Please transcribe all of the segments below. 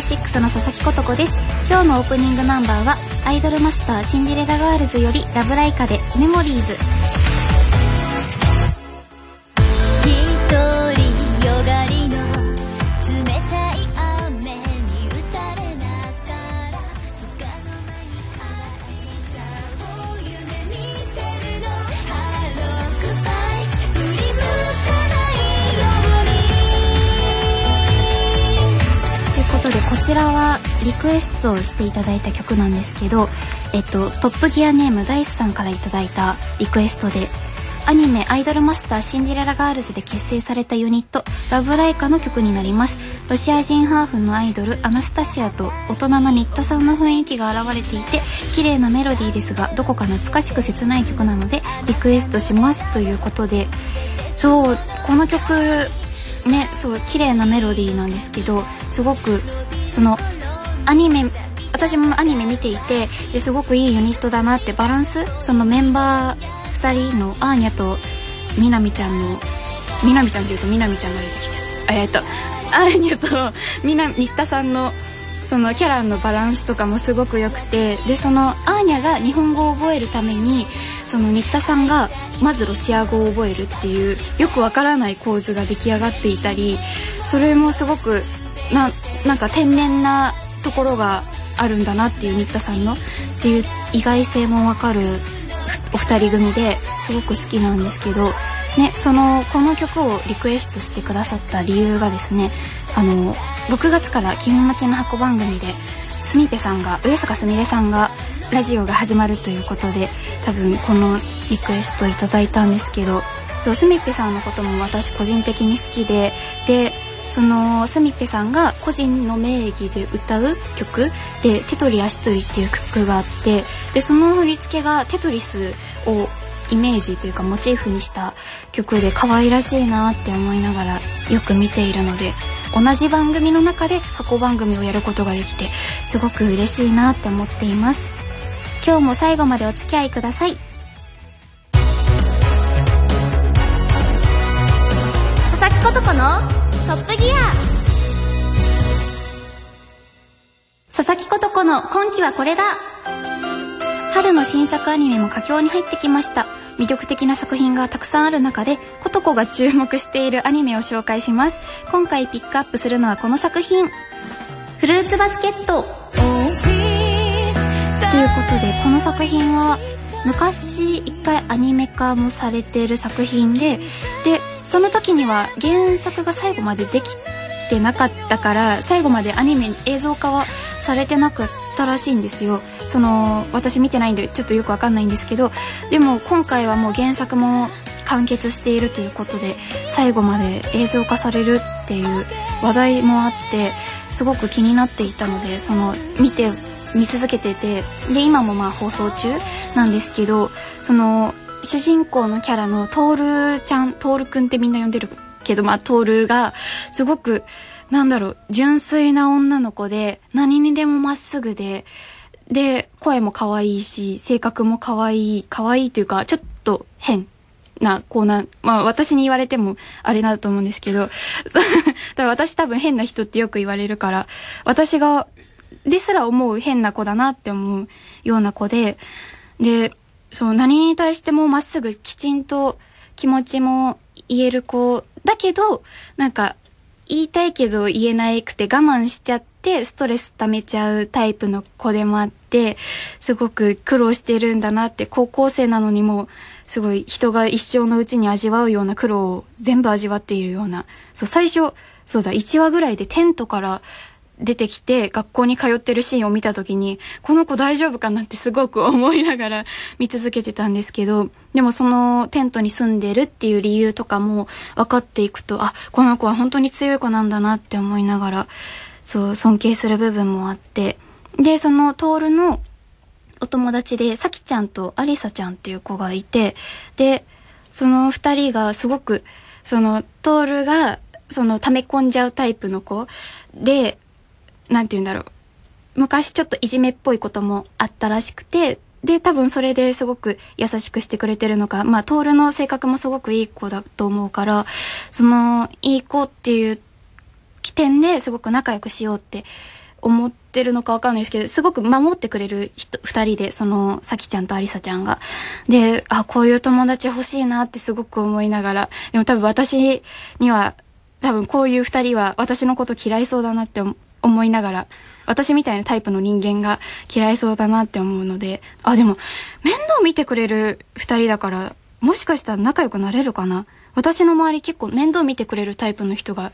46の佐々木琴子です。今日のオープニングナンバーはアイドルマスターシンデレラガールズよりラブライカでメモリーズ。ことでこちらはリクエストをしていただいた曲なんですけどえっとトップギアネームダイスさんからいただいたリクエストでアニメ「アイドルマスターシンデレラガールズ」で結成されたユニット「ラブライカ」の曲になります。ロシア人ハーフのアイドルアナスタシアと大人の新田さんの雰囲気が現れていて綺麗なメロディーですがどこか懐かしく切ない曲なのでリクエストしますということでそうこの曲ねそう綺麗なメロディーなんですけどすごくそのアニメ私もアニメ見ていてですごくいいユニットだなってバランスそのメンバー2人のアーニャとみなみちゃんのみなみちゃんっていうとみなみちゃんが出てきちゃう。えっとアーニャとみな新田さんのそのキャラのバランスとかもすごく良くてでそのアーニャが日本語を覚えるためにその新田さんがまずロシア語を覚えるっていうよくわからない構図が出来上がっていたりそれもすごくななんか天然なところがあるんだなっていう新田さんのっていう意外性もわかるお二人組ですごく好きなんですけどねそのこの曲をリクエストしてくださった理由がですねあの6月から「君待ちの箱」番組ですみぺさんが上坂すみれさんがラジオが始まるということで多分このリクエストいただいたんですけどそうすみっぺさんのことも私個人的に好きででそのすみっぺさんが個人の名義で歌う曲で「手取り足取り」っていう曲があってでその振り付けがテトリスをイメージというかモチーフにした曲で可愛らしいなって思いながらよく見ているので同じ番組の中で箱番組をやることができてすごく嬉しいなって思っています。今日も最後までお付き合いください。佐々木琴子のトップギア。佐々木琴子の今季はこれだ。春の新作アニメも佳境に入ってきました。魅力的な作品がたくさんある中で琴子が注目しているアニメを紹介します。今回ピックアップするのはこの作品。フルーツバスケット。いうことでこの作品は昔一回アニメ化もされてる作品ででその時には原作が最後までできてなかったから最後までアニメ映像化はされてなかったらしいんですよ。その私見てないんでちょっとよくわかんないんですけどでも今回はもう原作も完結しているということで最後まで映像化されるっていう話題もあってすごく気になっていたのでその見て見続けててで今もまあ放送中なんですけどその主人公のキャラのトールちゃんトールくんってみんな呼んでるけどまあトールがすごくなんだろう純粋な女の子で何にでもまっすぐでで声も可愛いし性格も可愛い可愛いというかちょっと変な、こうな、まあ私に言われてもあれだと思うんですけど、私多分変な人ってよく言われるから、私が、ですら思う変な子だなって思うような子で、で、そう、何に対してもまっすぐきちんと気持ちも言える子だけど、なんか、言いたいけど言えないくて我慢しちゃってストレス溜めちゃうタイプの子でもあって、すごく苦労してるんだなって、高校生なのにも、すごい人が一生のうちに味わうような苦労を全部味わっているような。そう、最初、そうだ、1話ぐらいでテントから出てきて学校に通ってるシーンを見た時に、この子大丈夫かなってすごく思いながら 見続けてたんですけど、でもそのテントに住んでるっていう理由とかも分かっていくと、あ、この子は本当に強い子なんだなって思いながら、そう、尊敬する部分もあって。で、そのトールのお友達で、さきちゃんとアリサちゃんっていう子がいて、で、その二人がすごく、その、トールが、その、溜め込んじゃうタイプの子で、なんて言うんだろう。昔ちょっといじめっぽいこともあったらしくて、で、多分それですごく優しくしてくれてるのか、まあ、トールの性格もすごくいい子だと思うから、その、いい子っていう起、点ですごく仲良くしようって思ってるのかわかんないですけど、すごく守ってくれる人、二人で、その、さきちゃんとありさちゃんが。で、あ、こういう友達欲しいなってすごく思いながら、でも多分私には、多分こういう二人は私のこと嫌いそうだなって思いながら、私みたいなタイプの人間が嫌いそうだなって思うので、あ、でも、面倒見てくれる二人だから、もしかしたら仲良くなれるかな？私の周り結構面倒見てくれるタイプの人が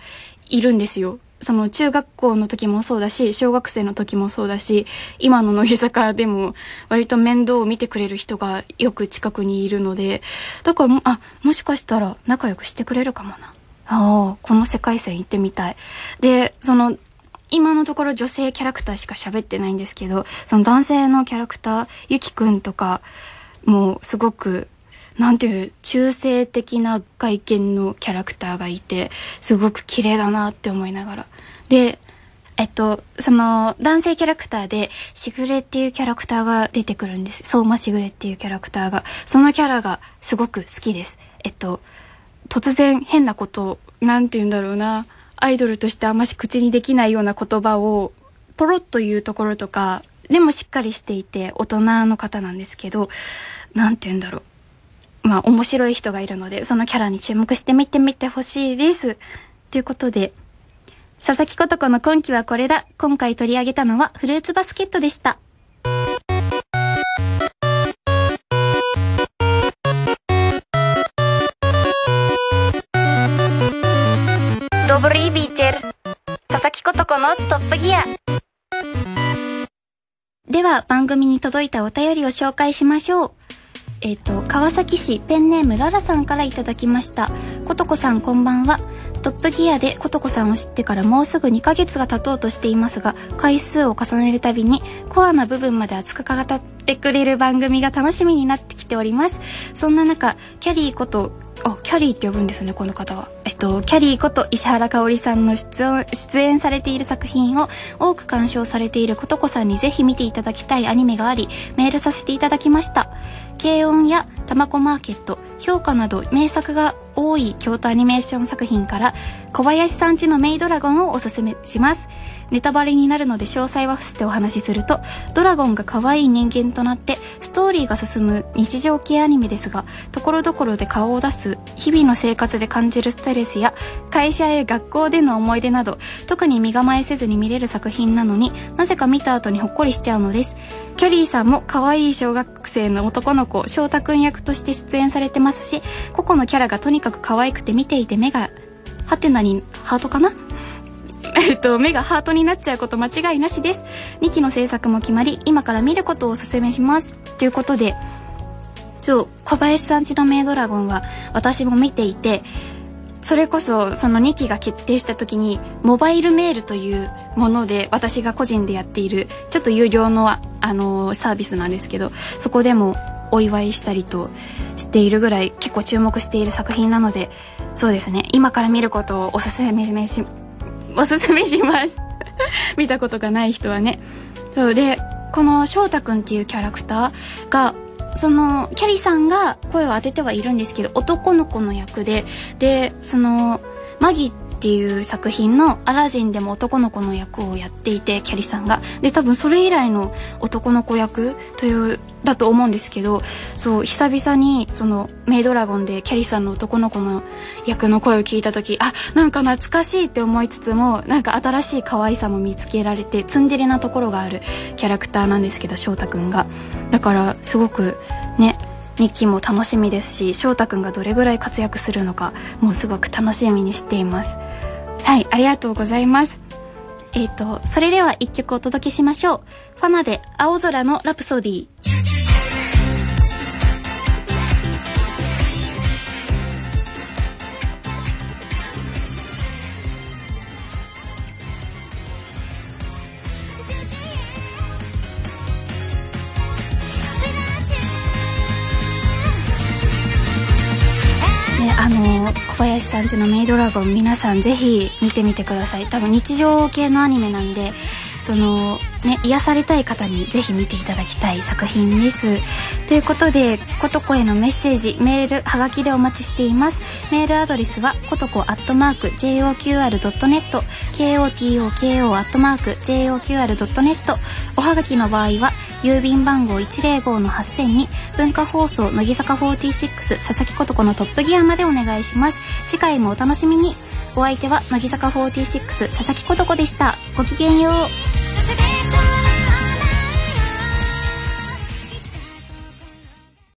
いるんですよ。その中学校の時もそうだし、小学生の時もそうだし、今の乃木坂でも割と面倒を見てくれる人がよく近くにいるので、だからも、あ、もしかしたら仲良くしてくれるかもな。ああ、この世界線行ってみたい。で、その、今のところ女性キャラクターしか喋ってないんですけど、その男性のキャラクター、ゆきくんとか、もうすごく、なんていう、中性的な外見のキャラクターがいて、すごく綺麗だなって思いながら。で、えっと、その、男性キャラクターで、しぐれっていうキャラクターが出てくるんです。相馬しぐれっていうキャラクターが。そのキャラがすごく好きです。えっと、突然変なことを、なんて言うんだろうな、アイドルとしてあんまし口にできないような言葉を、ポロッと言うところとか、でもしっかりしていて、大人の方なんですけど、なんて言うんだろう。まあ、面白い人がいるので、そのキャラに注目して見てみてほしいです。ということで、佐々木琴子の今期はこれだ。今回取り上げたのはフルーツバスケットでした。佐々木琴子のトップギア。では、番組に届いたお便りを紹介しましょう。えっ、と、川崎市ペンネームララさんからいただきました。ことこさんこんばんは。トップギアでことこさんを知ってからもうすぐ2ヶ月が経とうとしていますが、回数を重ねるたびにコアな部分まで熱く語ってくれる番組が楽しみになってきております。そんな中、キャリーこと、あ、キャリーって呼ぶんですね、この方は。えっと、キャリーこと石原香織さんの出演されている作品を多く鑑賞されていることこさんにぜひ見ていただきたいアニメがあり、メールさせていただきました。軽音やタマコマーケット、評価など名作が多い京都アニメーション作品から小林さんちのメイドラゴンをおすすめします。ネタバレになるので詳細は伏せてお話しすると、ドラゴンが可愛い人間となってストーリーが進む日常系アニメですが、ところどころで顔を出す日々の生活で感じるストレスや会社や学校での思い出など、特に身構えせずに見れる作品なのになぜか見た後にほっこりしちゃうのです。キャリーさんも可愛い小学生の男の子、翔太くん役として出演されてますし、個々のキャラがとにかく可愛くて見ていて目が、ハテナに、ハートかな？と、目がハートになっちゃうこと間違いなしです。2期の制作も決まり、今から見ることをお勧めします。ということで、そう、小林さんちのメイドラゴンは私も見ていて、それこそその2期が決定した時にモバイルメールというもので私が個人でやっているちょっと有料のあのサービスなんですけどそこでもお祝いしたりとしているぐらい結構注目している作品なのでそうですね今から見ることをおすすめしおすすめします見たことがない人はね。そうでこの翔太くんっていうキャラクターがそのキャリーさんが声を当ててはいるんですけど男の子の役ででそのマギってていう作品のアラジンでも男の子の役をやっていてキャリーさんが。で多分それ以来の男の子役というだと思うんですけどそう久々にそのメイドラゴンでキャリーさんの男の子の役の声を聞いた時あなんか懐かしいって思いつつもなんか新しい可愛さも見つけられてツンデレなところがあるキャラクターなんですけど翔太くんが。だからすごくね日記も楽しみですし翔太くんがどれぐらい活躍するのかもうすごく楽しみにしています。はいありがとうございます。えっ、とそれでは一曲お届けしましょう。ファナで青空のラプソディ。感じのメイドラゴン皆さんぜひ見てみてください。多分日常系のアニメなんでそのね癒されたい方にぜひ見ていただきたい作品です。ということでことこへのメッセージメールはがきでお待ちしています。メールアドレスはことこアットマーク JOQR.net KOTOKO アットマーク JOQR.net おはがきの場合は郵便番号105の8000に文化放送乃木坂46佐々木ことこのトップギアまでお願いします。次回もお楽しみに。お相手は乃木坂46佐々木ことこでした。ごきげんよう情けそう。